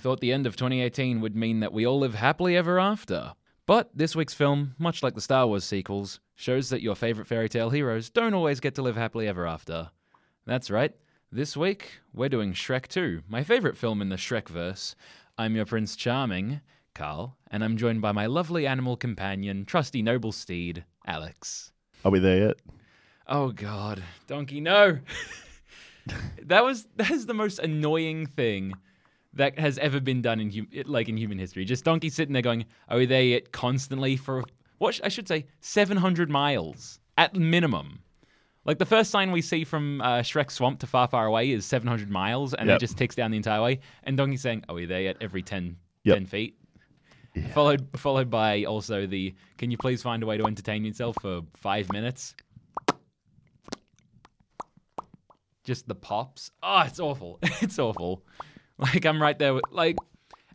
Thought the end of 2018 would mean that we all live happily ever after. But this week's film, much like the Star Wars sequels, shows that your favorite fairy tale heroes don't always get to live happily ever after. That's right. This week, we're doing Shrek 2, my favorite film in the Shrekverse. I'm your Prince Charming, Carl, and I'm joined by my lovely animal companion, trusty noble steed, Alex. Are we there yet? Oh God, Donkey, no! that was that is the most annoying thing that has ever been done in hum- like in human history. Just Donkey sitting there going, "Are we there yet?" Constantly for what sh- I should say, seven hundred miles at minimum. Like the first sign we see from uh, Shrek Swamp to Far Far Away is 700 miles, and Yep. it just ticks down the entire way. And Donkey's saying, "Are we there yet?" Every 10, Yep. 10 feet. Followed followed by also the, "Can you please find a way to entertain yourself for five minutes?" Just the pops. Oh, it's awful. it's awful. Like I'm right there. With, like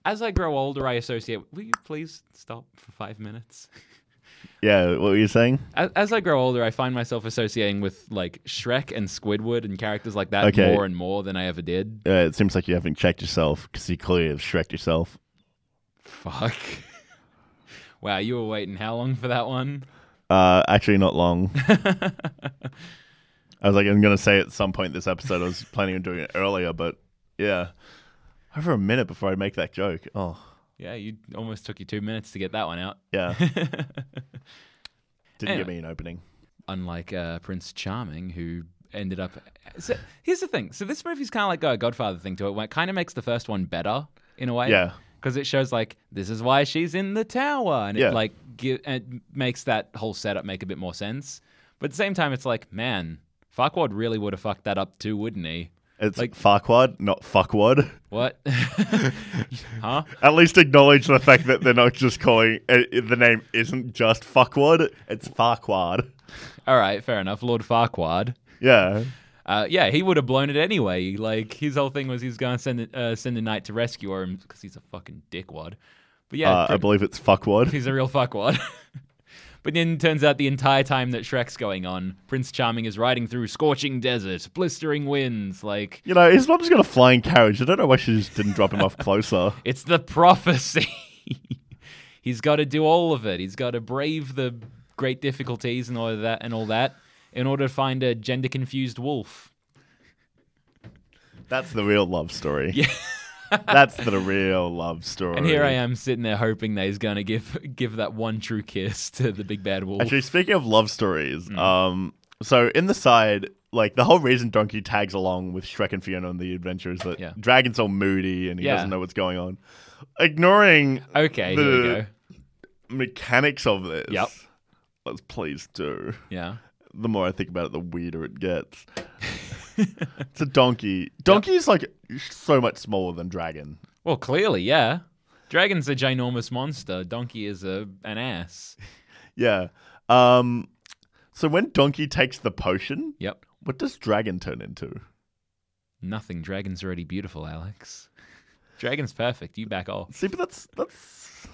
as I grow older, I associate. Will you please stop for five minutes? Yeah, what were you saying? As, as I grow older, I find myself associating with like Shrek and Squidward and characters like that Okay. more and more than I ever did. Uh, it seems like you haven't checked yourself because you clearly have Shrek yourself. Fuck. wow, you were waiting how long for that one? Uh, actually, not long. I was like, I'm going to say at some point this episode, I was planning on doing it earlier, but yeah. Over a minute before I make that joke. Oh, Yeah, you almost took you two minutes to get that one out. yeah. Didn't Anyway. give me an opening. Unlike uh, Prince Charming, who ended up. So, here's the thing. So this movie's kind of like got a Godfather thing to it, where it kind of makes the first one better in a way. Yeah. because it shows like this is why she's in the tower, and Yeah. it like give, it makes that whole setup make a bit more sense. But at the same time, it's like, man, Farquaad really would have fucked that up too, wouldn't he? It's Like- Farquaad, not Fuckwad. What? huh? At least acknowledge the fact that they're not just calling uh, the name isn't just Fuckwad, it's Farquaad. All right, fair enough. Lord Farquaad. Yeah. Uh, yeah, he would have blown it anyway. Like his whole thing was he was going to send it- uh, send a knight to rescue her because he's a fucking dickwad. But yeah, Uh, I believe it's Fuckwad. He's a real fuckwad. but then it turns out the entire time that Shrek's going on, Prince Charming is riding through scorching desert, blistering winds. Like, You know, his mom's got a flying carriage. I don't know why she just didn't drop him off closer. it's the prophecy. He's got to do all of it. He's got to brave the great difficulties and all of that and all that in order to find a gender confused wolf. That's the real love story. Yeah. That's the real love story. And here I am sitting there hoping that he's going to give give that one true kiss to the big bad wolf. Actually, speaking of love stories, Mm. um, so in the side, like the whole reason Donkey tags along with Shrek and Fiona on the adventure is that Yeah. Dragon's all moody and he Yeah. doesn't know what's going on. Ignoring okay, here we the- go. mechanics of this. Yep. Let's please do. Yeah. The more I think about it, the weirder it gets. It's a donkey. Donkey is like so much smaller than Dragon. Well, clearly, yeah. Dragon's a ginormous monster. Donkey is a an ass. Yeah. Um. So when Donkey takes the potion, Yep. what does Dragon turn into? Nothing. Dragon's already beautiful, Alex. Dragon's perfect. You back off. See, but that's that's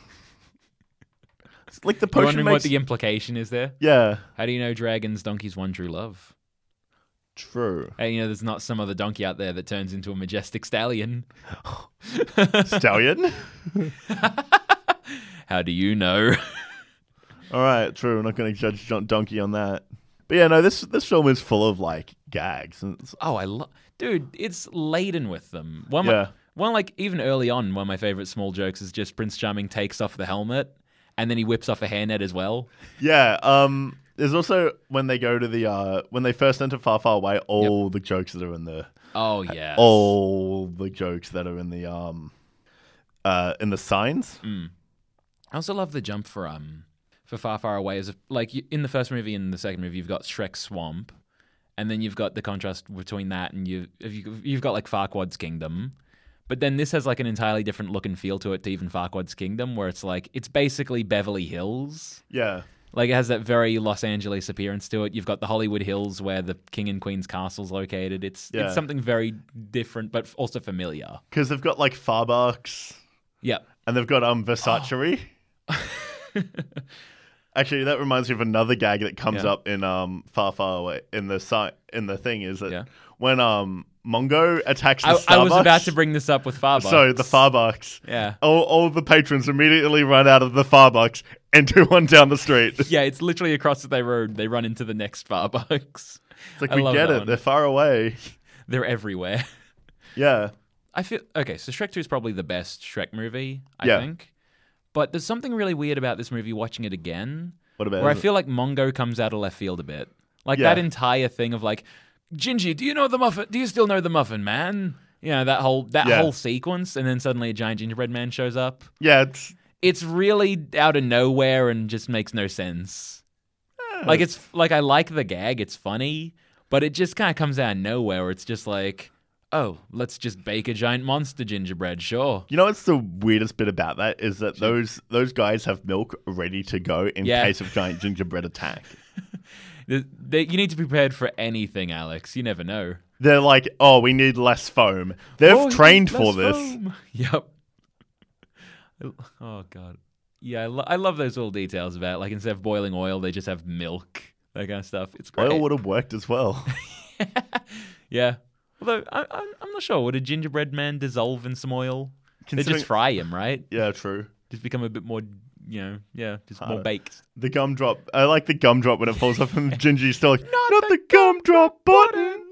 it's like the You're potion wondering what the implication is there? yeah, How do you know Dragon's donkey's one true love? True. Hey, you know, there's not some other donkey out there that turns into a majestic stallion. Stallion. How do you know? All right, true. I'm not going to judge Don- Donkey on that. But yeah, no, this this film is full of like gags. And it's, oh, I love, dude. It's laden with them. One, Yeah. one like even early on, one of my favorite small jokes is just Prince Charming takes off the helmet and then he whips off a hairnet as well. yeah. Um. There's also when they go to the uh when they first enter Far Far Away, all the jokes that are in the Oh yeah. all the jokes that are in the um uh in the signs. Mm. I also love the jump for um for Far Far Away as if, like you, in the first movie and the second movie you've got Shrek Swamp, and then you've got the contrast between that and you if you you've got like Farquaad's Kingdom, but then this has like an entirely different look and feel to it to even Farquaad's Kingdom, where it's like it's basically Beverly Hills. Yeah. Like it has that very Los Angeles appearance to it. You've got the Hollywood Hills where the King and Queen's castle's located. It's Yeah. it's something very different, but also familiar. Because they've got like Farbucks Yep. and they've got um Versace. Actually, that reminds me of another gag that comes Yeah. up in um Far Far Away in the si- in the thing is that Yeah. When um Mongo attacks the I, Starbucks. I was about to bring this up with Farbucks. So the Farbucks. Yeah. All, all the patrons immediately run out of the Farbucks into one down the street. Yeah, it's literally across the road. They run into the next Farbucks. It's like I we get it. one. They're far away. They're everywhere. Yeah. I feel okay. So Shrek Two is probably the best Shrek movie. I Yeah. think. But there's something really weird about this movie. Watching it again, What about where I it? feel like Mongo comes out of left field a bit. Like Yeah. that entire thing of like, Gingy, do you know the muffin? Do you still know the muffin man? You know that whole that Yeah. whole sequence, and then suddenly a giant gingerbread man shows up. Yeah, it's It's really out of nowhere and just makes no sense. Like it's like I like the gag, it's funny, but it just kind of comes out of nowhere. Where it's just like, oh, let's just bake a giant monster gingerbread, sure. You know what's the weirdest bit about that is that those those guys have milk ready to go in Yeah. case of giant gingerbread attack. The- the- you need to be prepared for anything, Alex. You never know. They're like, oh, we need less foam. They've Oh, trained for this. foam. Yep. Oh god. Yeah, I, lo- I love those little details about like instead of boiling oil, they just have milk, that kind of stuff. It's great. Oil would have worked as well. yeah. Although I, I'm not sure. Would a gingerbread man dissolve in some oil? They just fry him, right? yeah, true. Just become a bit more, you know, yeah, just more baked. The gumdrop. I like the gumdrop when it falls off and Gingy's still like, not, the, gumdrop button.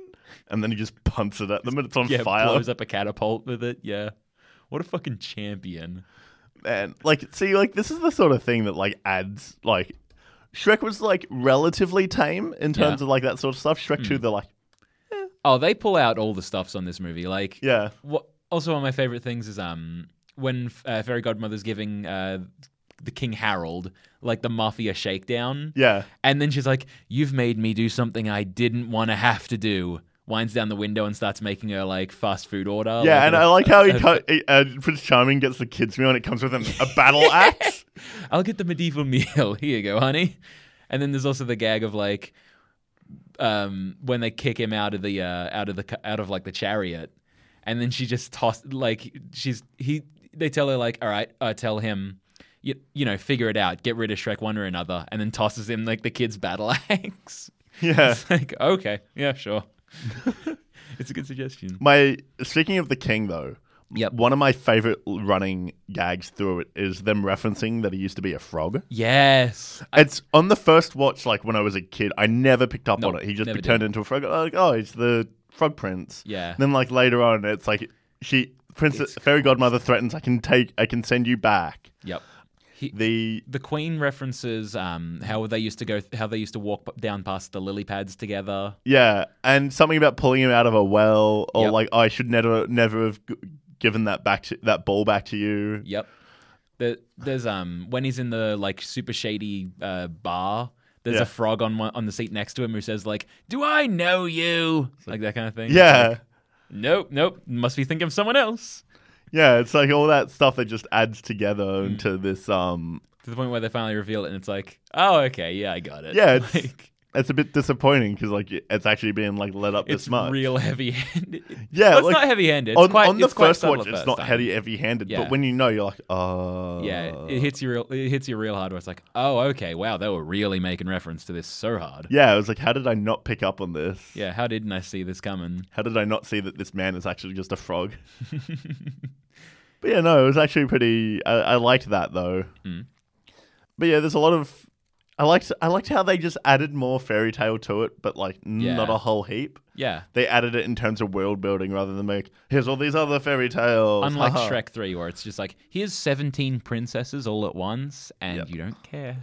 And then he just punts it at them and it's on Yeah, fire. blows up a catapult with it. Yeah. What a fucking champion. Man, like, see, like, this is the sort of thing that, like, adds, like, Shrek was, like, relatively tame in terms Yeah. Hmm. of, like, that sort of stuff. Shrek 2, they're like, Oh, they pull out all the stuffs on this movie. Like, yeah. what? Also, one of my favorite things is um when uh, fairy godmother's giving uh the King Harold like the mafia shakedown, Yeah. and then she's like, "You've made me do something I didn't want to have to do." Winds down the window and starts making her like fast food order. Yeah, like, and I like how he cut, he- uh, Prince Charming gets the kids' meal and it comes with an, a battle axe. I'll get the medieval meal. Here you go, honey. And then there's also the gag of like, um, when they kick him out of the uh, out of the out of like the chariot, and then she just tossed like she's he. They tell her like, all right, uh, tell him, you, you know, figure it out, get rid of Shrek one or another, and then tosses him like the kid's battle axe. Yeah. It's like, okay, yeah, sure. it's a good suggestion. My speaking of the king though, Yep. one of my favorite running gags through it is them referencing that he used to be a frog. Yes. It's on the first watch, like when I was a kid, I never picked up Nope, on it. He just never turned into a frog. Like, oh, it's the frog prince. Yeah. Then like later on, it's like she princess fairy godmother threatens, I can take, I can send you back. Yep. He, The the Queen references um, how they used to go, how they used to walk down past the lily pads together. yeah, and something about pulling him out of a well, or Yep. like I should never, never have given that back to that ball back to you. Yep. The, there's um when he's in the like super shady uh, bar. There's Yeah. a frog on one, on the seat next to him who says like, "Do I know you?" Like that kind of thing. Yeah. Like, nope. Nope. Must be thinking of someone else. Yeah, it's like all that stuff that just adds Hmm. together into this. Um, To the point where they finally reveal it, and it's like, "Oh, okay, yeah, I got it." Yeah, it's- like it's a bit disappointing because like it's actually being like let up it's this much. real heavy-handed. Yeah, well, it's like, not heavy-handed. It's on, quite, on the it's quite first subtle watch, at it's first not time. heavy, heavy-handed, Yeah. but when you know, you're like, oh, Yeah, it hits you real. It hits you real hard. Where it's like, oh, okay, wow, they were really making reference to this so hard. Yeah, I was like, how did I not pick up on this? Yeah, how didn't I see this coming? How did I not see that this man is actually just a frog? but yeah, no, it was actually pretty. I, I liked that though. Mm. But yeah, there's a lot of. I liked. I liked how they just added more fairy tale to it, but like Yeah. not a whole heap. Yeah, They added it in terms of world building rather than make here's all these other fairy tales. unlike. Shrek Three, where it's just like here's seventeen princesses all at once, and Yep. you don't care,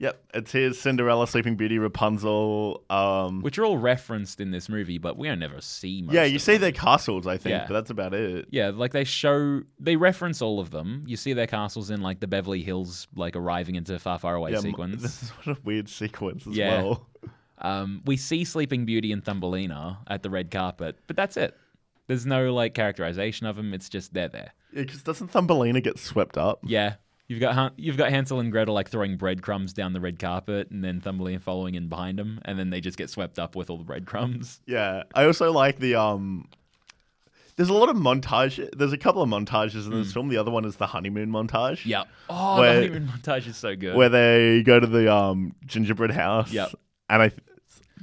Yep, it's his Cinderella, Sleeping Beauty, Rapunzel. Um, which are all referenced in this movie, but we don't never see. Most yeah, you see them. their castles, I think, Yeah. but that's about it. Yeah, like they show, they reference all of them. You see their castles in like the Beverly Hills, like arriving into far, far away Yeah, m- sequence. This is what a weird sequence as Yeah. well. Um, we see Sleeping Beauty and Thumbelina at the red carpet, but that's it. There's no like characterization of them. It's just they're there. Yeah, because doesn't Thumbelina get swept up? Yeah, you've got Han- you've got Hansel and Gretel like throwing breadcrumbs down the red carpet, and then Thumbelina following in behind them, and then they just get swept up with all the breadcrumbs. Yeah, I also like the um. There's a lot of montage. There's a couple of montages in this film. The other one is the honeymoon montage. Yeah. Oh, Where- the honeymoon montage is so good. where they go to the um gingerbread house. Yep. and I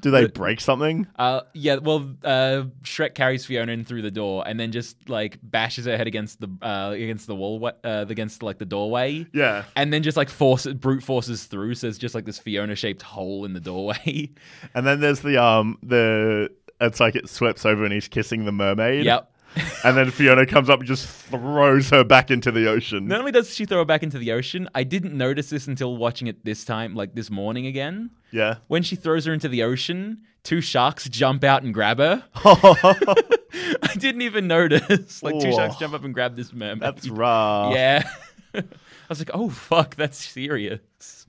Do they break something? Uh, yeah, well, uh, Shrek carries Fiona in through the door and then just like bashes her head against the uh, against the wall, uh, against like the doorway, Yeah. and then just like force brute forces through. So it's just like this Fiona shaped hole in the doorway. And then there's the um the it's like it sweeps over and he's kissing the mermaid. yep. And then Fiona comes up and just throws her back into the ocean. Not only does she throw her back into the ocean, I didn't notice this until watching it this time, like this morning again. Yeah. When she throws her into the ocean, two sharks jump out and grab her. I didn't even notice. Like two sharks Oh. jump up and grab this mermaid. That's rough. Yeah. I was like, oh fuck, that's serious.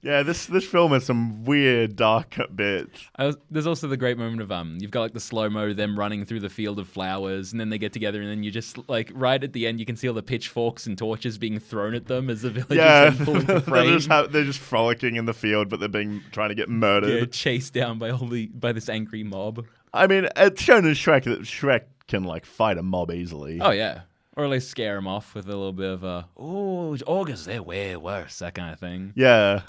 Yeah, this this film has some weird dark bits. Was, there's also the great moment of um, you've got like the slow mo them running through the field of flowers, and then they get together, and then you just like right at the end, you can see all the pitchforks and torches being thrown at them as the villagers Yeah, then pull into they're just, ha- they're just frolicking in the field, but they're being trying to get murdered. yeah, chased down by all the by this angry mob. I mean, it's shown in Shrek that Shrek can like fight a mob easily. Oh yeah, or at least scare them off with a little bit of a oh ogres they're way worse that kind of thing. Yeah,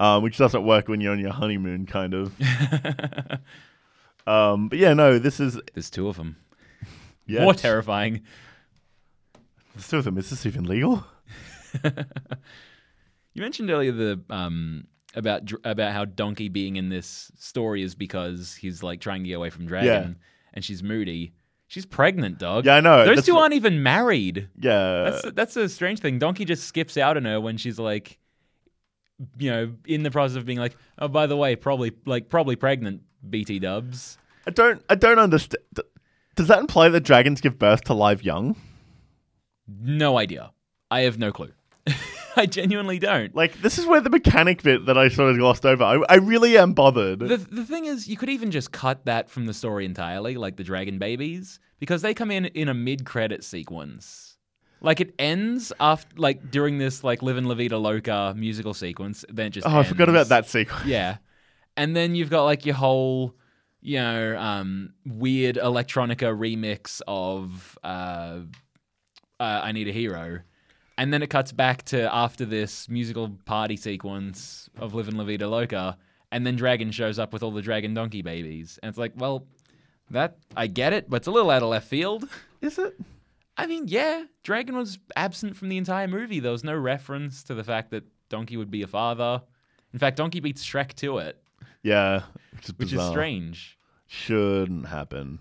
um, which doesn't work when you're on your honeymoon, kind of. um, but yeah, no, this is There's two of them. yeah, More terrifying. There's two of them. Is this even legal? You mentioned earlier the um about dr- about how Donkey being in this story is because he's like trying to get away from Dragon, and she's moody. She's pregnant, dog. Yeah, I know. Those That's two what- aren't even married. Yeah, That's that's a strange thing. Donkey just skips out on her when she's like, you know, in the process of being like, oh, by the way, probably like probably pregnant. BT Dubs. I don't. I don't understand. Does that imply that dragons give birth to live young? No idea. I have no clue. I genuinely don't. Like this is where the mechanic bit that I sort of glossed over. I, I really am bothered. The the thing is, you could even just cut that from the story entirely, like the dragon babies, because they come in in a mid credit sequence. Like it ends after, like during this like "Livin' la Vida Loca" musical sequence. Then it just oh, I forgot about that sequence. Yeah, and then you've got like your whole, you know, um, weird electronica remix of uh, uh, "I Need a Hero," and then it cuts back to after this musical party sequence of "Livin' la Vida Loca," and then Dragon shows up with all the dragon donkey babies, and it's like, well, that I get it, but it's a little out of left field. Is it? I mean, yeah, Dragon was absent from the entire movie. There was no reference to the fact that Donkey would be a father. In fact, Donkey beats Shrek to it, Yeah, which is, which is strange. Shouldn't happen.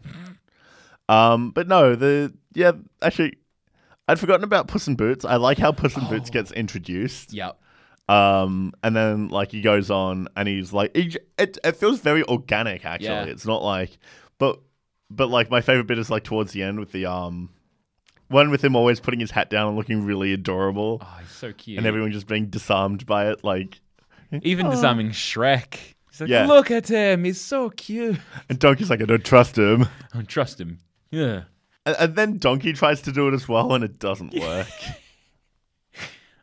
Um, but no, the yeah, actually, I'd forgotten about Puss in Boots. I like how Puss in Boots Oh. gets introduced. Yep. Um, and then like he goes on and he's like, he, it it feels very organic. Actually, Yeah. it's not like, but but like my favorite bit is like towards the end with the um, one with him always putting his hat down and looking really adorable, Oh, he's so cute. and everyone just being disarmed by it. Like, Even disarming Shrek. He's like, Yeah. look at him. He's so cute. and Donkey's like, I don't trust him. I don't trust him. Yeah. And, and then Donkey tries to do it as well, and it doesn't work.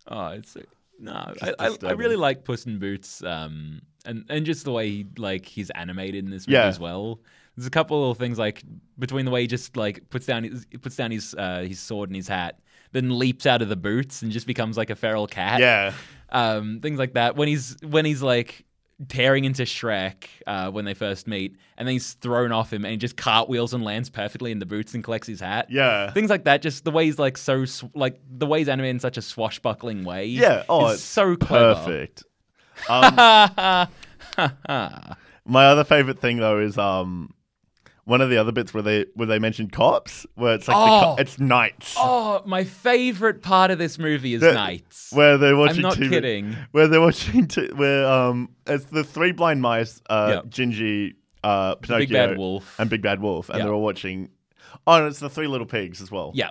Oh, it's no. I, I, I really like Puss in Boots, um, and and just the way he, like he's animated in this movie Yeah. as well. There's a couple little things like between the way he just like puts down his puts down his uh, his sword and his hat, then leaps out of the boots and just becomes like a feral cat. yeah, um, things like that. When he's when he's like tearing into Shrek uh, when they first meet, and then he's thrown off him and he just cartwheels and lands perfectly in the boots and collects his hat. yeah. Things like that, just the way he's like so sw- like the way he's animated in such a swashbuckling way. Yeah, oh, is it's so clever. Perfect. Um, my other favorite thing though is um one of the other bits where they where they mentioned cops, where it's like the Oh. co- it's Knights, oh, my favorite part of this movie is The- Knights. where they're watching I'm not TV, kidding. where they're watching t- where um it's the three blind mice, uh, Yep. Gingy, uh, Pinocchio, Big Bad Wolf. and Big Bad Wolf, and Yep. they're all watching. Oh, and it's the three little pigs as well. yeah,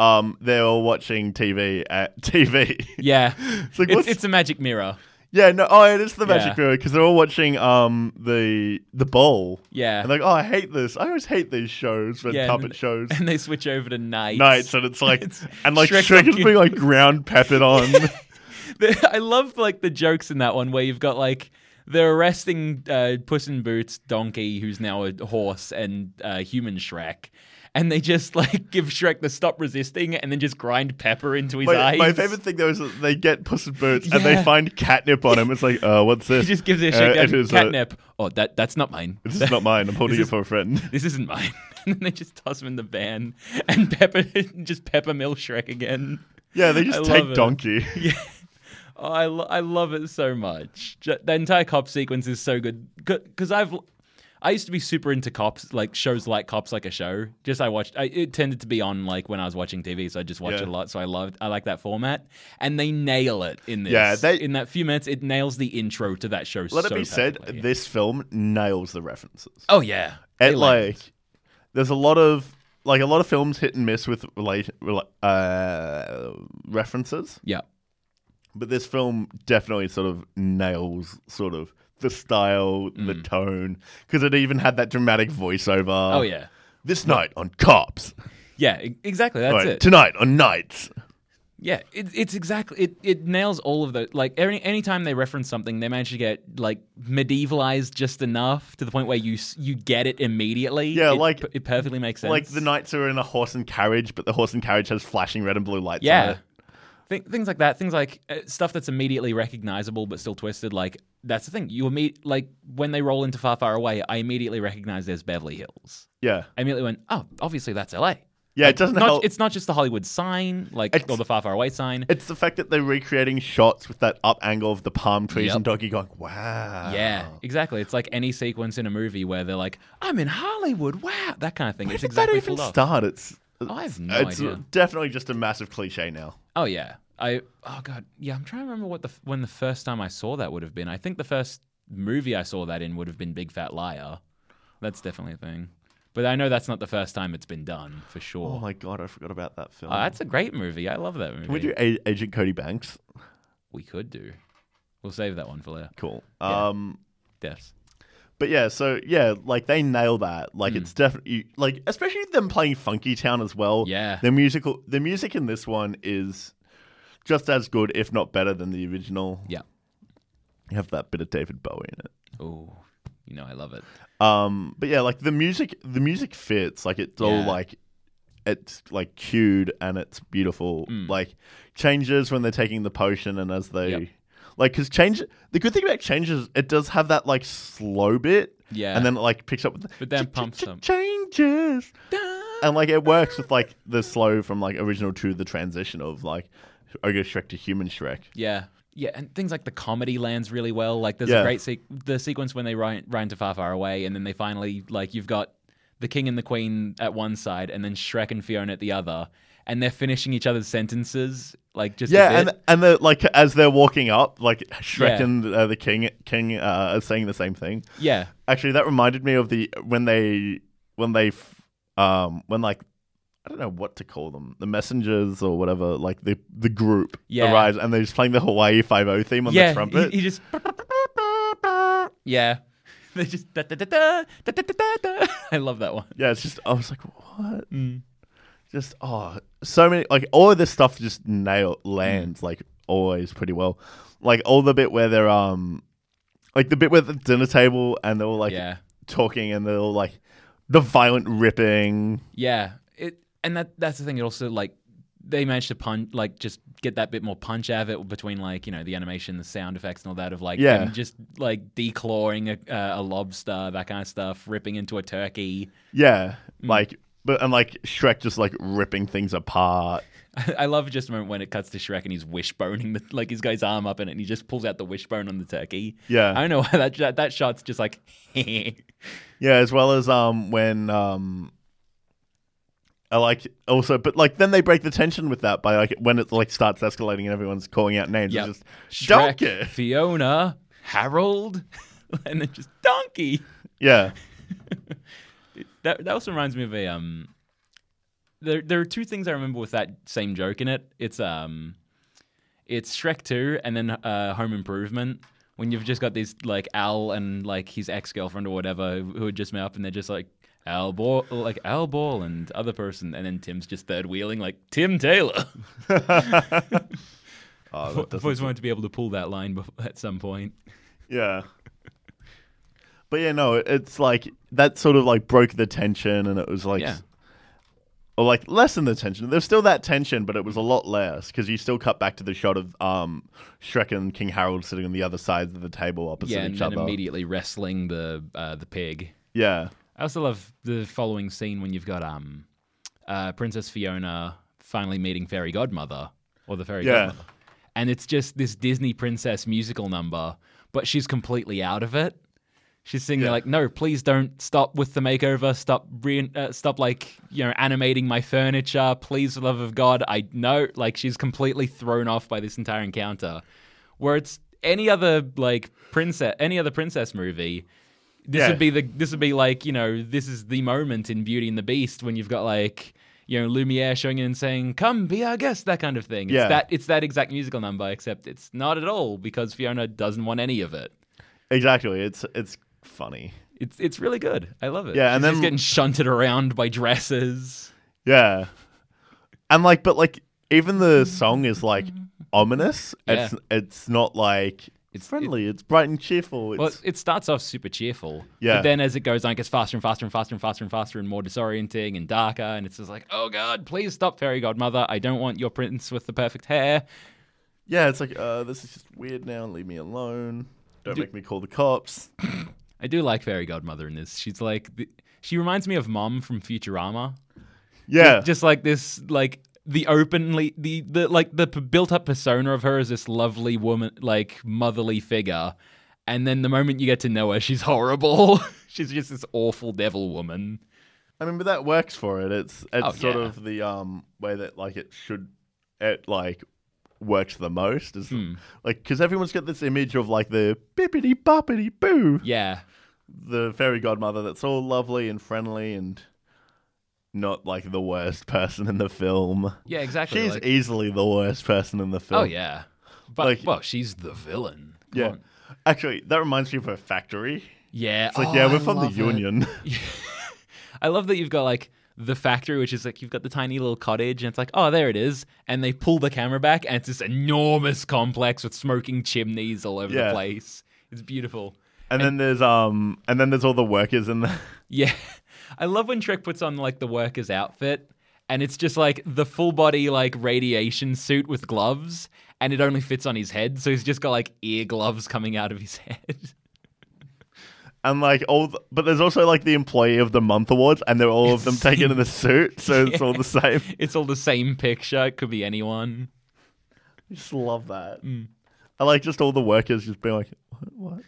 Um, they're all watching TV at TV. yeah. it's like it's, it's a magic mirror. Yeah, no, oh, it is the magic mirror because they're all watching um the the bowl. Yeah. And like, oh, I hate this. I always hate these shows, red Yeah, and puppet shows. And they switch over to Knights. Knights, and it's like, It's- and like Shrek's Shrek is being like ground peppered on. I love like the jokes in that one where you've got like they're arresting uh, Puss in Boots, Donkey, who's now a horse, and uh, human Shrek. And they just like give Shrek the stop resisting and then just grind pepper into his My, eyes. my favorite thing though is that they get Puss in Boots and they find catnip on him. It's like, uh, what's this? He just gives it a Uh, shake it down. is a- Catnip. oh, that that's not mine. This is not mine. I'm holding it for a friend. This isn't mine. and then they just toss him in the van, and Pepper just Pepper Mill Shrek again. Yeah, they just love take. Donkey. Yeah. Oh, I, lo- I love it so much. The entire cop sequence is so good because I've I used to be super into cops, like shows like Cops Like a Show. Just I watched. I, it tended to be on like when I was watching TV, so I just watched Yeah. it a lot. So I loved. I like that format, and they nail it in this. Yeah, they- in that few minutes, it nails the intro to that show. Let so it be said, perfectly. this film nails the references. Oh yeah, It like there's a lot of like a lot of films hit and miss with relate uh, references, yeah. but this film definitely sort of nails sort of the style, the tone, because it even had that dramatic voiceover. Mm. Oh yeah, This night on Cops. yeah. Exactly. That's Right, it. Tonight on Knights. Yeah, it, it's exactly it. It nails all of the like. Any anytime they reference something, they manage to get like medievalized just enough to the point where you you get it immediately. Yeah, It like- it perfectly makes sense. Like the knights are in a horse and carriage, but the horse and carriage has flashing red and blue lights on yeah. Th- things like that. Things like uh, stuff that's immediately recognizable but still twisted. Like that's the thing. You imme- like when they roll into Far Far Away, I immediately recognize there's Beverly Hills. Yeah. I immediately went, oh, obviously that's L.A. Yeah, it doesn't Not, help. It's not just the Hollywood sign, like It's- or the Far Far Away sign. It's the fact that they're recreating shots with that up angle of the palm trees Yep. and Donkey going, wow. Yeah, exactly. It's like any sequence in a movie where they're like, "I'm in Hollywood." Wow, that kind of thing. Where it's did exactly that even pulled off. start? It's, I have no it's idea. definitely just a massive cliche now. Oh yeah, I. Oh god, yeah. I'm trying to remember what the when the first time I saw that would have been. I think the first movie I saw that in would have been Big Fat Liar. That's definitely a thing. But I know that's not the first time it's been done for sure. Oh my god, I forgot about that film. Oh, that's a great movie. I love that movie. Can we do A- Agent Cody Banks? We could do. We'll save that one for later. Cool. Yeah. Um, Deaths. But yeah, so yeah, like they nail that. Like Hmm. it's definitely like, especially them playing Funky Town as well. Yeah. the musical, the music in this one is just as good, if not better, than the original. Yeah. You have that bit of David Bowie in it. Oh, you know I love it. Um, but yeah, like the music, the music fits. Like it's all like it's like cued and it's beautiful. Mm. Like changes when they're taking the potion and as they Yep. Like because change. The good thing about changes, it does have that like slow bit, Yeah. and then it like picks up with the But then pumps them. changes, and like it works with like the slow from like original to the transition of like Ogre Shrek to human Shrek. Yeah. Yeah, and things like the comedy lands really well. Like there's Yeah. a great se- the sequence when they run, run to Far Far Away, and then they finally like you've got the king and the queen at one side, and then Shrek and Fiona at the other, and they're finishing each other's sentences like just yeah, and and the, like as they're walking up, like Shrek yeah. and uh, the King King uh, are saying the same thing. Yeah, actually, that reminded me of the when they when they um when like I don't know what to call them, the messengers or whatever, like the the group yeah. arrives and they're just playing the Hawaii Five O theme on yeah, the trumpet. He, he just yeah. They just. I love that one. Yeah, it's just I was like, what? Mm. Just oh, so many like all of this stuff just nail lands like always pretty well. Like all the bit where they're um like the bit with the dinner table and they're all like yeah. talking and they're all like the violent ripping. Yeah, it and that that's the thing. It also like they managed to punch like just get that bit more punch out of it between like you know the animation, the sound effects, and all that of like Yeah. them just like declawing a, uh, a lobster, that kind of stuff, ripping into a turkey. Yeah, Mm. like but and like Shrek just like ripping things apart. I love just a moment when it cuts to Shrek and he's wishboning the like his arm up in it and he just pulls out the wishbone on the turkey. Yeah, I don't know why that that, that shot's just like yeah, as well as um when um. I like also, but like then they break the tension with that by like when it like starts escalating and everyone's calling out names. Yep. Just Shrek, Donkey. Fiona, Harold, and then just Donkey. Yeah, That that also reminds me of a um. There there are two things I remember with that same joke in it. It's um, it's Shrek two and then uh, Home Improvement. When you've just got these like Al and like his ex girlfriend or whatever who had just met up and they're just like Al Ball like Al Ball and other person and then Tim's just third wheeling like Tim Taylor. oh, I've always wanted to be able to pull that line at some point. Yeah. But yeah, no, it's like that sort of like broke the tension, and it was like, Yeah. or like lessen the tension. There's still that tension, but it was a lot less because you still cut back to the shot of um Shrek and King Harold sitting on the other sides of the table opposite yeah, and each then other. immediately wrestling the uh, the pig. Yeah, I also love the following scene when you've got um, uh, Princess Fiona finally meeting Fairy Godmother or the Fairy Yeah. Godmother, and it's just this Disney princess musical number, but she's completely out of it. She's singing Yeah. like, "No, please don't stop with the makeover. Stop, re- uh, stop like you know animating my furniture. Please, for the love of God, I know." Like she's completely thrown off by this entire encounter. Where it's any other like princess, any other princess movie, this Yeah. would be the this would be like you know this is the moment in Beauty and the Beast when you've got like you know Lumiere showing in and saying come be our guest that kind of thing. It's Yeah. that it's that exact musical number except it's not at all because Fiona doesn't want any of it. exactly. It's it's funny. It's it's really good. I love it. Yeah, and She's just then- getting shunted around by dresses. Yeah, and like, but like, even the song is like ominous. It's it's not like it's friendly. it's bright and cheerful. It's Well, it starts off super cheerful. Yeah. But then as it goes on, it gets faster and faster and faster and faster and faster and more disorienting and darker. And it's just like, oh God, please stop, fairy godmother. I don't want your prince with the perfect hair. yeah. It's like uh, this is just weird now. Leave me alone. Don't Do- make me call the cops. I do like fairy godmother in this. She's like, the, she reminds me of Mom from Futurama. Yeah, Just like this, like the openly, the, the like the built up persona of her as this lovely woman, like motherly figure. And then the moment you get to know her, she's horrible. she's just this awful devil woman. I mean, but that works for it. It's it's Oh, sort yeah. of the um way that like it should it like works the most is Hmm. like because everyone's got this image of like the bippity boppity boo, Yeah. the fairy godmother that's all lovely and friendly and not like the worst person in the film. Yeah, exactly. She's like- easily the worst person in the film. Oh yeah, but Like- well, she's the villain. Come yeah. on. Actually, that reminds me of a factory. yeah. It's like, Oh, yeah, we're from the it. Union. I love that you've got like the factory, which is like you've got the tiny little cottage, and it's like, oh, there it is, and they pull the camera back, and it's this enormous complex with smoking chimneys all over the place. It's beautiful. and then there's um, and then there's all the workers in there. Yeah, I love when Shrek puts on like the worker's outfit, and it's just like the full body like radiation suit with gloves, and it only fits on his head, so he's just got like ear gloves coming out of his head. And like all, the, but there's also like the employee of the month awards, and they're all of them taken in a suit, so it's all the same. it's all the same picture. It could be anyone. I just love that. Mm. I like just all the workers just being like, what? what?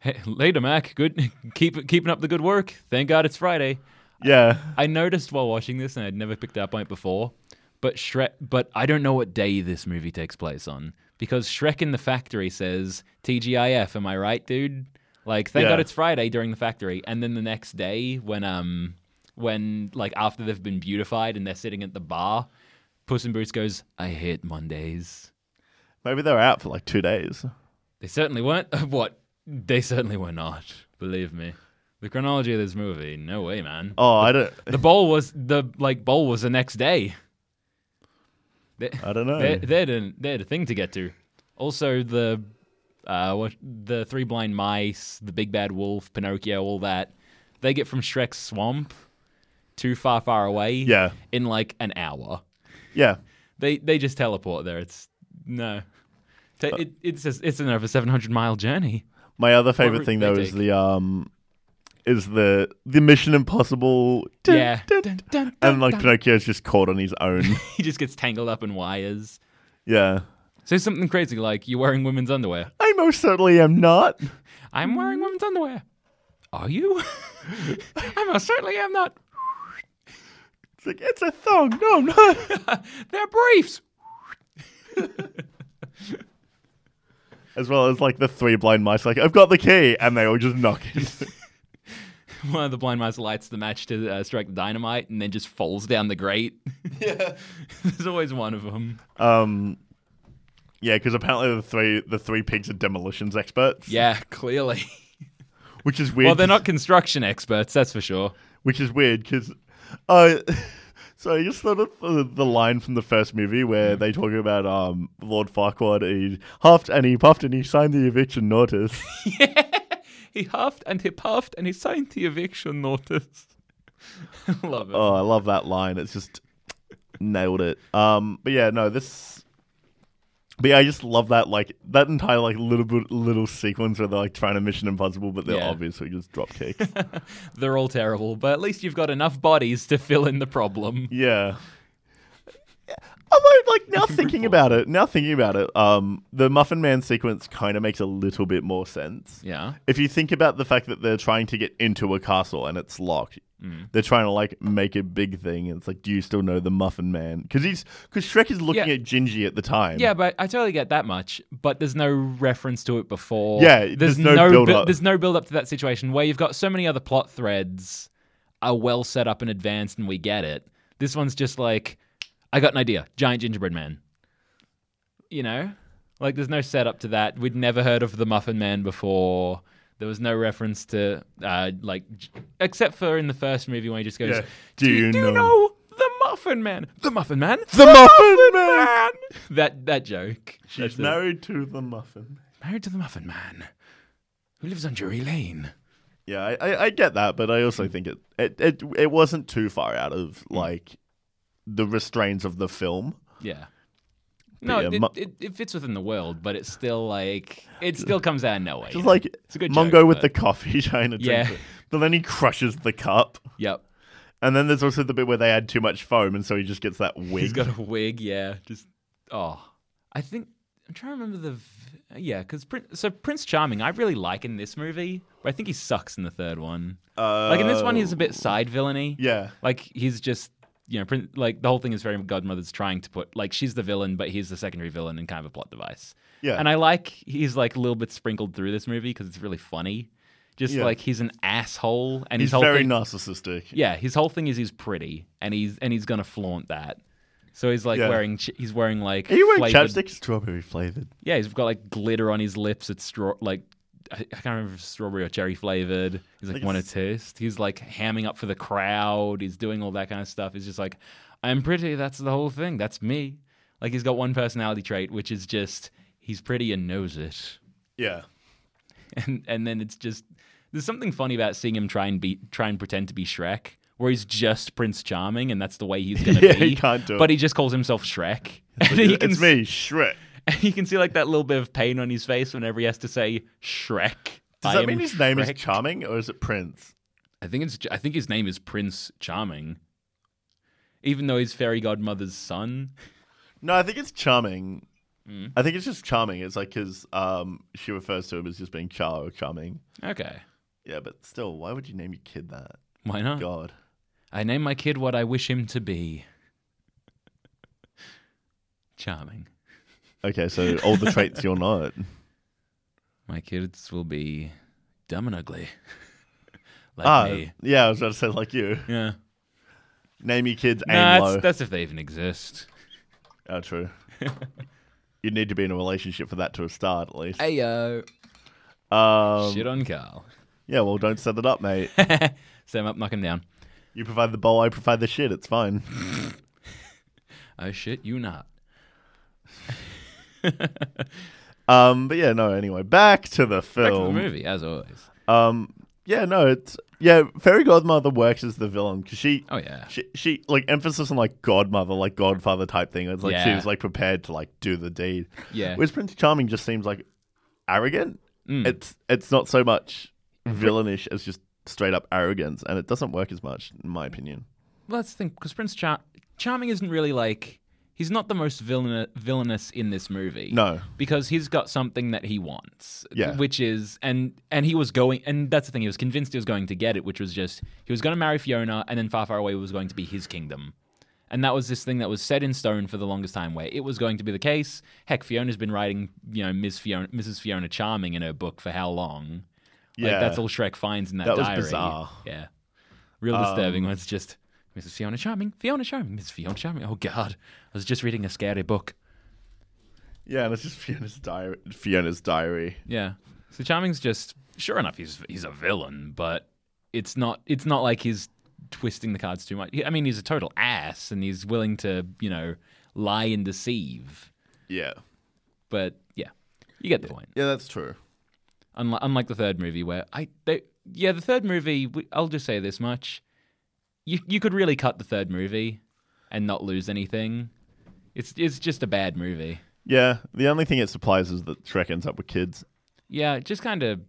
Hey, later, Mac. Good, keep keeping up the good work. Thank God it's Friday. Yeah, I noticed while watching this, and I'd never picked up on it before. But Shrek, but I don't know what day this movie takes place on because Shrek in the factory says TGIF. Am I right, dude? Like, thank Yeah. God it's Friday during the factory, and then the next day when um when like after they've been beautified and they're sitting at the bar, Puss in Boots goes, "I hate Mondays." maybe they were out for like two days. They certainly weren't. What? They certainly were not. Believe me. The chronology of this movie, no way, man. Oh, I don't, The bowl was the like bowl was the next day. They, I don't know. they, they, had a, they had a thing to get to. Also, the uh, what the three blind mice, the big bad wolf, Pinocchio, all that. They get from Shrek's swamp to far, far away. Yeah, In like an hour, yeah. they they just teleport there. It's no. Te- it, it's just, it's an over seven hundred mile journey. My other favorite thing though is the um, is the the Mission Impossible. dun, Yeah. dun, Dun, and like. Pinocchio's just caught on his own. he just gets tangled up in wires. yeah, Say something crazy like you're wearing women's underwear. I most certainly am not. I'm wearing women's underwear. Are you? I most certainly am not. It's like it's a thong. No, I'm not. They're briefs. as well as like the three blind mice, like I've got the key, and they all just knock it. One of the blind mice lights the match to uh, strike the dynamite and then just falls down the grate. yeah. There's always one of them. Um. Yeah, because apparently the three the three pigs are demolitions experts. Yeah, clearly. which is weird. well, they're not construction experts, that's for sure. which is weird because, uh, so I just thought of the, the line from the first movie where Mm. they talk about um Lord Farquaad. He huffed and he puffed and he signed the eviction notice. yeah. He huffed and he puffed and he signed the eviction notice. Love it. oh, I love that line. It's just nailed it. Um, but yeah, no, this. But yeah, I just love that like that entire like little bit little sequence where they're like trying to Mission Impossible, but they're Yeah. obviously just drop kicks. They're all terrible, but at least you've got enough bodies to fill in the problem. yeah. Although, like now thinking about it, now thinking about it, um, the Muffin Man sequence kind of makes a little bit more sense. Yeah. If you think about the fact that they're trying to get into a castle and it's locked, Mm. they're trying to like make a big thing. And it's like, do you still know the Muffin Man? Because he's because Shrek is looking Yeah. at Gingy at the time. Yeah, but I totally get that much. But there's no reference to it before. Yeah, there's no build bu- up. There's no build up to that situation where you've got so many other plot threads are well set up in advance, and we get it. This one's just like, I got an idea, giant gingerbread man. You know, like there's no setup to that. We'd never heard of the Muffin Man before. There was no reference to uh, like, except for in the first movie when he just goes, Yeah. "Do, Do you, you do know- know the Muffin Man? The Muffin Man? The Muffin Man! That that joke. She's That's it. married to the Muffin. married to the Muffin Man, who lives on Drury Lane. Yeah, I, I, I get that, but I also think it, it it it wasn't too far out of like the restraints of the film. Yeah. No, yeah, it, it, it fits within the world, but it's still like it still comes out of nowhere. Just like It's a good Mongo joke, with but- the coffee trying to drink Yeah. it. But then he crushes the cup. Yep. And then there's also the bit where they add too much foam and so he just gets that wig. He's got a wig. Yeah. Just oh, I think I'm trying to remember the yeah because Prince, so Prince Charming I really like in this movie, but I think he sucks in the third one. like in this one, he's a bit side villainy. Uh, Yeah. Like he's just you know prin- like the whole thing is very Godmother's trying to put like she's the villain, but he's the secondary villain and kind of a plot device. Yeah. And I like he's like a little bit sprinkled through this movie because it's really funny. Just Yeah. like he's an asshole, and he's his whole very thing, narcissistic. yeah, his whole thing is he's pretty, and he's and he's gonna flaunt that. So he's like Yeah. wearing ch- he's wearing like Are you wearing flavored- chapstick? Strawberry flavored. Yeah, he's got like glitter on his lips. It's straw like I I can't remember if it's strawberry or cherry flavored. He's like, Like want it's- taste? He's like hamming up for the crowd. He's doing all that kind of stuff. He's just like, I'm pretty. That's the whole thing. That's me. Like he's got one personality trait, which is just he's pretty and knows it. Yeah. And and then it's just there's something funny about seeing him try and be try and pretend to be Shrek, where he's just Prince Charming, and that's the way he's gonna Yeah, be. he can't do it. But it. he just calls himself Shrek. He can it's me, Shrek. And you can see like that little bit of pain on his face whenever he has to say Shrek. Does I that mean his name is Shrek. Charming or is it Prince? I think it's. I think his name is Prince Charming. Even though he's fairy godmother's son. No, I think it's Charming. Mm. I think it's just Charming. It's like because um, she refers to him as just being Char or Charming. Okay, Yeah, but still, why would you name your kid that? why not? God. I name my kid what I wish him to be. Charming. Okay, so all the traits you're not. My kids will be dumb and ugly. like ah, me. yeah, I was about to say like you. Yeah. Name your kids aim Nah, low. that's, that's if they even exist. Oh, true. You'd need to be in a relationship for that to start at least. Hey yo. Um, Shit on Carl. yeah, well, don't set it up, mate. Set him up, knock him down. You provide the bowl, I provide the shit. It's fine. I shit you not. Um, but yeah, no. Anyway, back to the film. Back to the movie, as always. Um, yeah, no, it's yeah. Fairy Godmother works as the villain because she, Oh yeah. she, she, like emphasis on like Godmother, like Godfather type thing. It's like Yeah. she was like prepared to like do the deed. Yeah. Whereas Prince Charming just seems like arrogant. Mm. It's it's not so much villainish as just straight up arrogance, and it doesn't work as much, in my opinion. Well, that's the thing, because Prince Char- Charming isn't really like he's not the most villain- villainous in this movie. No, because he's got something that he wants. Yeah. which is and and he was going, and that's the thing. He was convinced he was going to get it, which was just he was going to marry Fiona, and then Far Far Away was going to be his kingdom. And that was this thing that was set in stone for the longest time, where it was going to be the case. Heck, Fiona's been writing, you know, Miss Fiona, Mrs. Fiona Charming in her book for how long? Like Yeah. that's all Shrek finds in that, That was diary. bizarre. Yeah, real disturbing. Um, when it's just Mrs. Fiona Charming, Fiona Charming, Miss Fiona Charming. Oh God, I was just reading a scary book. yeah, and it's just Fiona's diary. Fiona's diary. Yeah. So Charming's just sure enough he's he's a villain, but it's not it's not like he's twisting the cards too much. I mean, he's a total ass and he's willing to, you know, lie and deceive. Yeah, But yeah, you get the point. yeah, that's true. Unlike, unlike the third movie where I they yeah, the third movie, we- I'll just say this much. You you could really cut the third movie and not lose anything. It's it's just a bad movie. Yeah, the only thing it supplies is that Shrek ends up with kids. Yeah, just kind of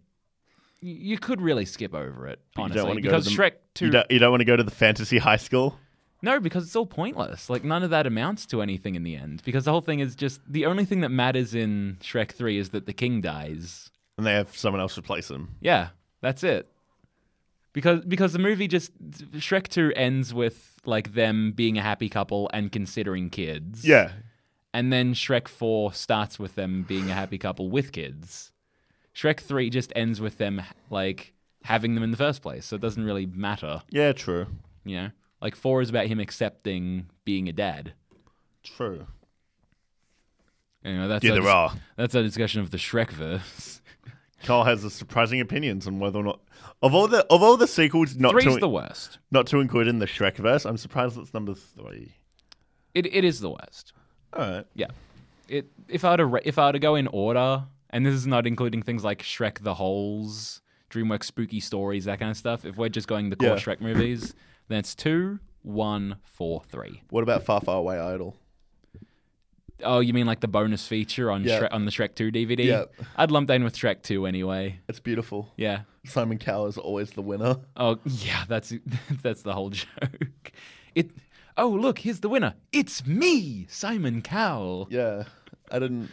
you could really skip over it you don't honestly wanna go to because the- Shrek Two. You don't, you don't want to go to the fantasy high school? No, because it's all pointless. Like none of that amounts to anything in the end. Because the whole thing is just the only thing that matters in Shrek Three is that the king dies. And they have someone else replace him. Yeah, that's it. Because because the movie just Shrek Two ends with like them being a happy couple and considering kids. Yeah. And then Shrek 4 starts with them being a happy couple with kids. Shrek 3 just ends with them like having them in the first place. So it doesn't really matter, Yeah, true. you know? Like 4 is about him accepting being a dad. True. You know, that's Yeah, our there dis- are. That's our discussion of the Shrek verse. Carl has a surprising opinions on whether or not of all the of all the sequels not Three's to the worst. not to include in the Shrek verse, I'm surprised it's number three. It it is the worst. All right. Yeah. It if I were to if I were to go in order, and this is not including things like Shrek the Halls, DreamWorks spooky stories, that kind of stuff. If we're just going the core Yeah. Shrek movies, then it's two, one, four, three. What about Far Far Away Idol? Oh, you mean like the bonus feature on Yeah. Shrek, on the Shrek Two DVD? Yeah. I'd lump that in with Shrek Two anyway. It's beautiful. Yeah. Simon Cowell is always the winner. Oh yeah, that's that's the whole joke. It. Oh look, here's the winner. It's me, Simon Cowell. Yeah. I didn't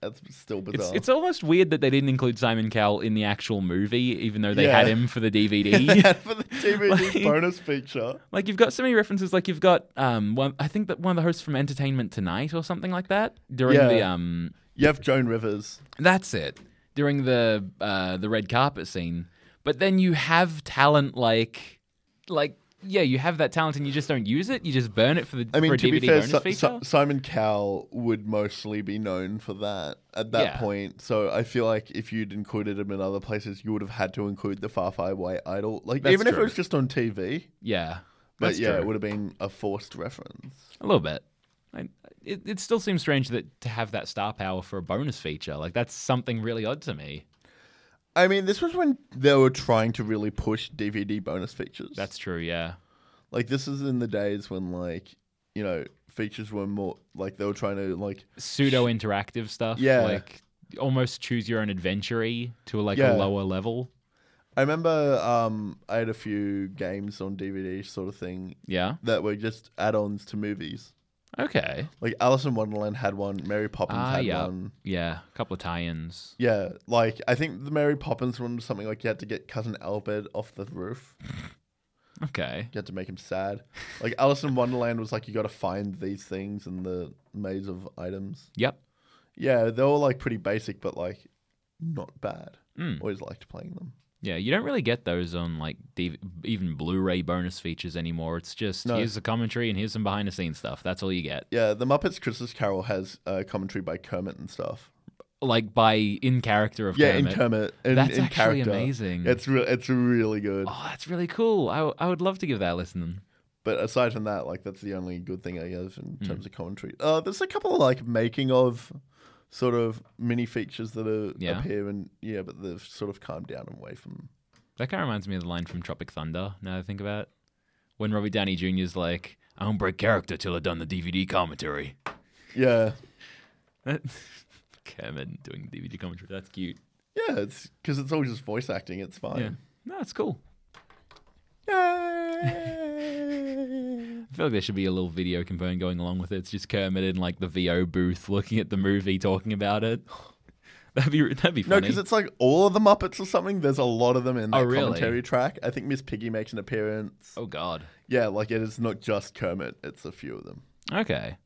that's still It's bizarre. it's almost weird that they didn't include Simon Cowell in the actual movie, even though they Yeah. had him for the DVD. for the DVD Like- bonus feature. like you've got so many references. Like you've got um, one, I think that one of the hosts from Entertainment Tonight or something like that during Yeah. the um, You have Joan Rivers. that's it during the uh the red carpet scene. But then you have talent like like yeah, you have that talent and you just don't use it. You just burn it for the I mean, to be fair, bonus Si- feature. Si- Simon Cowell would mostly be known for that at that Yeah. point. So I feel like if you'd included him in other places, you would have had to include the Far Far Away Idol. Like That's even if it was just on TV, yeah, but that's yeah, true. it would have been a forced reference. a little bit. I, it, it still seems strange that to have that star power for a bonus feature, like that's something really odd to me. I mean, this was when they were trying to really push DVD bonus features. That's true, yeah. like this is in the days when like you know features were more like they were trying to like Pseudo interactive stuff, Yeah. like almost choose your own adventure to like Yeah. a lower level. I remember um I had a few games on DVD sort of thing Yeah. that were just add-ons to movies. Okay. Like Alice in Wonderland had one, Mary Poppins Ah, had yeah. one. Yeah. A couple of tie-ins. Yeah, like I think the Mary Poppins one was something like you had to get cousin Albert off the roof. Okay. You had to make him sad. Like Alice in Wonderland was like you got to find these things in the maze of items. Yep. Yeah, they're all like pretty basic, but like not bad. Mm. Always liked playing them. Yeah, you don't really get those on like DV- even Blu-ray bonus features anymore. It's just No. here's the commentary and here's some behind-the-scenes stuff. That's all you get. Yeah, the Muppets Christmas Carol has uh, commentary by Kermit and stuff. Like by in character of Yeah, Kermit. in Kermit. In, That's in actually character. amazing. It's re- it's really good. Oh, that's really cool. I, I would love to give that a listen. But aside from that, like that's the only good thing I have in Mm. terms of commentary. Uh, there's a couple of like making of sort of mini features that are, Yeah. appear and yeah, but they've sort of calmed down and away from. That kind of reminds me of the line from Tropic Thunder. Now that I think about it, when Robbie Downey Jr. is like, "I don't break character till I've done the DVD commentary." Yeah, Kermit doing DVD commentary. That's cute. yeah, it's because it's all just voice acting. It's Yeah, fine. no, it's cool. Yay! I feel like there should be a little video component going along with it. It's just Kermit in like the VO booth looking at the movie, talking about it. That'd be that'd be funny. no, because it's like all of the Muppets or something. There's a lot of them in that Oh, really? commentary track. I think Miss Piggy makes an appearance. oh God. Yeah, like it is not just Kermit. It's a few of them. Okay.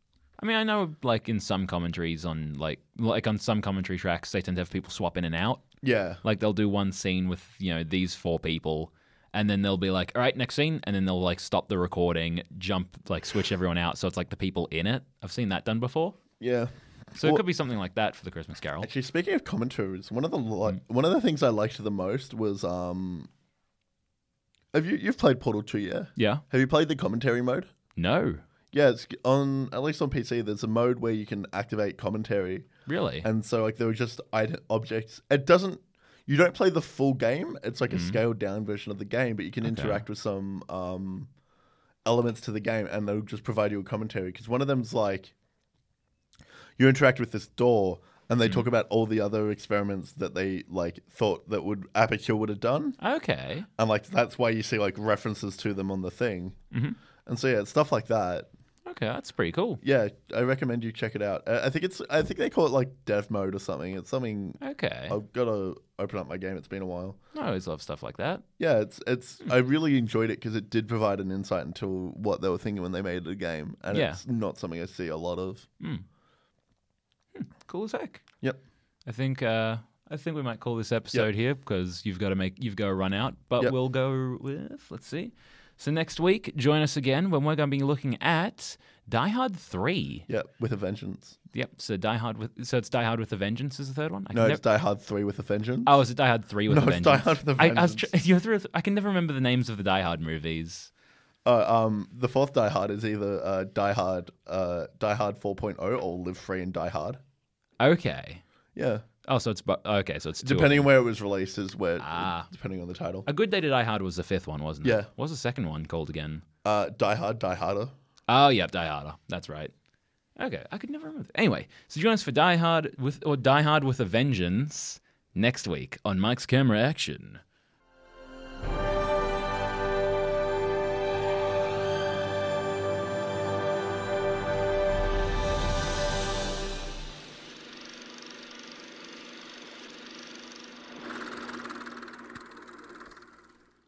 I mean, I know like in some commentaries on like like on some commentary tracks, they tend to have people swap in and out. Yeah, Like they'll do one scene with you know these four people, and then they'll be like, "All right, next scene," and then they'll like stop the recording, jump like switch everyone out, so it's like the people in it. I've seen that done before, yeah. so it could be something like that for the Christmas Carol. Actually, speaking of commentaries, one of the li- Mm. one of the things I liked the most was um. Have you you've played Portal Two? Yeah. Yeah. Have you played the commentary mode? No. Yeah, it's on at least on PC. There's a mode where you can activate commentary, Really. and so like there were just item, objects. It doesn't. You don't play the full game. It's like a scaled down version of the game, but you can Mm-hmm. Okay. interact with some um, elements to the game, and they'll just provide you a commentary. Because one of them's like, you interact with this door, and they talk about all the other experiments that they like thought that would Aperture would have done, Okay. and like that's why you see like references to them on the thing. Mhm. And so yeah, it's stuff like that. Okay, that's pretty cool. Yeah, I recommend you check it out. I I think it's I think they call it like dev mode or something. It's something Okay. I've got to open up my game. It's been a while. I always love stuff like that. Yeah, it's it's. Hmm. I really enjoyed it because it did provide an insight into what they were thinking when they made the game, and Yeah. it's not something I see a lot of. Cool as heck. Yep. I think uh, I think we might call this episode here because you've got to make you've got to run out. But Yep. we'll go with let's see. So next week, join us again when we're going to be looking at Die Hard Three. Yeah, with a vengeance. Yep. So Die Hard with so it's Die Hard with a Vengeance is the third one. I No, it's Die Hard Three with a vengeance. oh, is it Die Hard Three with No, a it's Vengeance? Die Hard with a I, I was tr- Vengeance. you're through, I can never remember the names of the Die Hard movies. Uh, um, the fourth Die Hard is either uh, Die Hard, uh, Die Hard 4.0 or Live Free and Die Hard. Okay. Yeah, Oh, so it's bu- okay. So it's two of depending them. on where it was released is where Ah. depending on the title. A Good Day to Die Hard was the fifth one, wasn't it? Yeah. What was the second one called again? Uh, Die Hard, Die Harder. Oh, yep, Die Harder. That's right. Okay, I could never remember. That. Anyway, so join us for Die Hard with or Die Hard with a Vengeance next week on Mics Camera Action.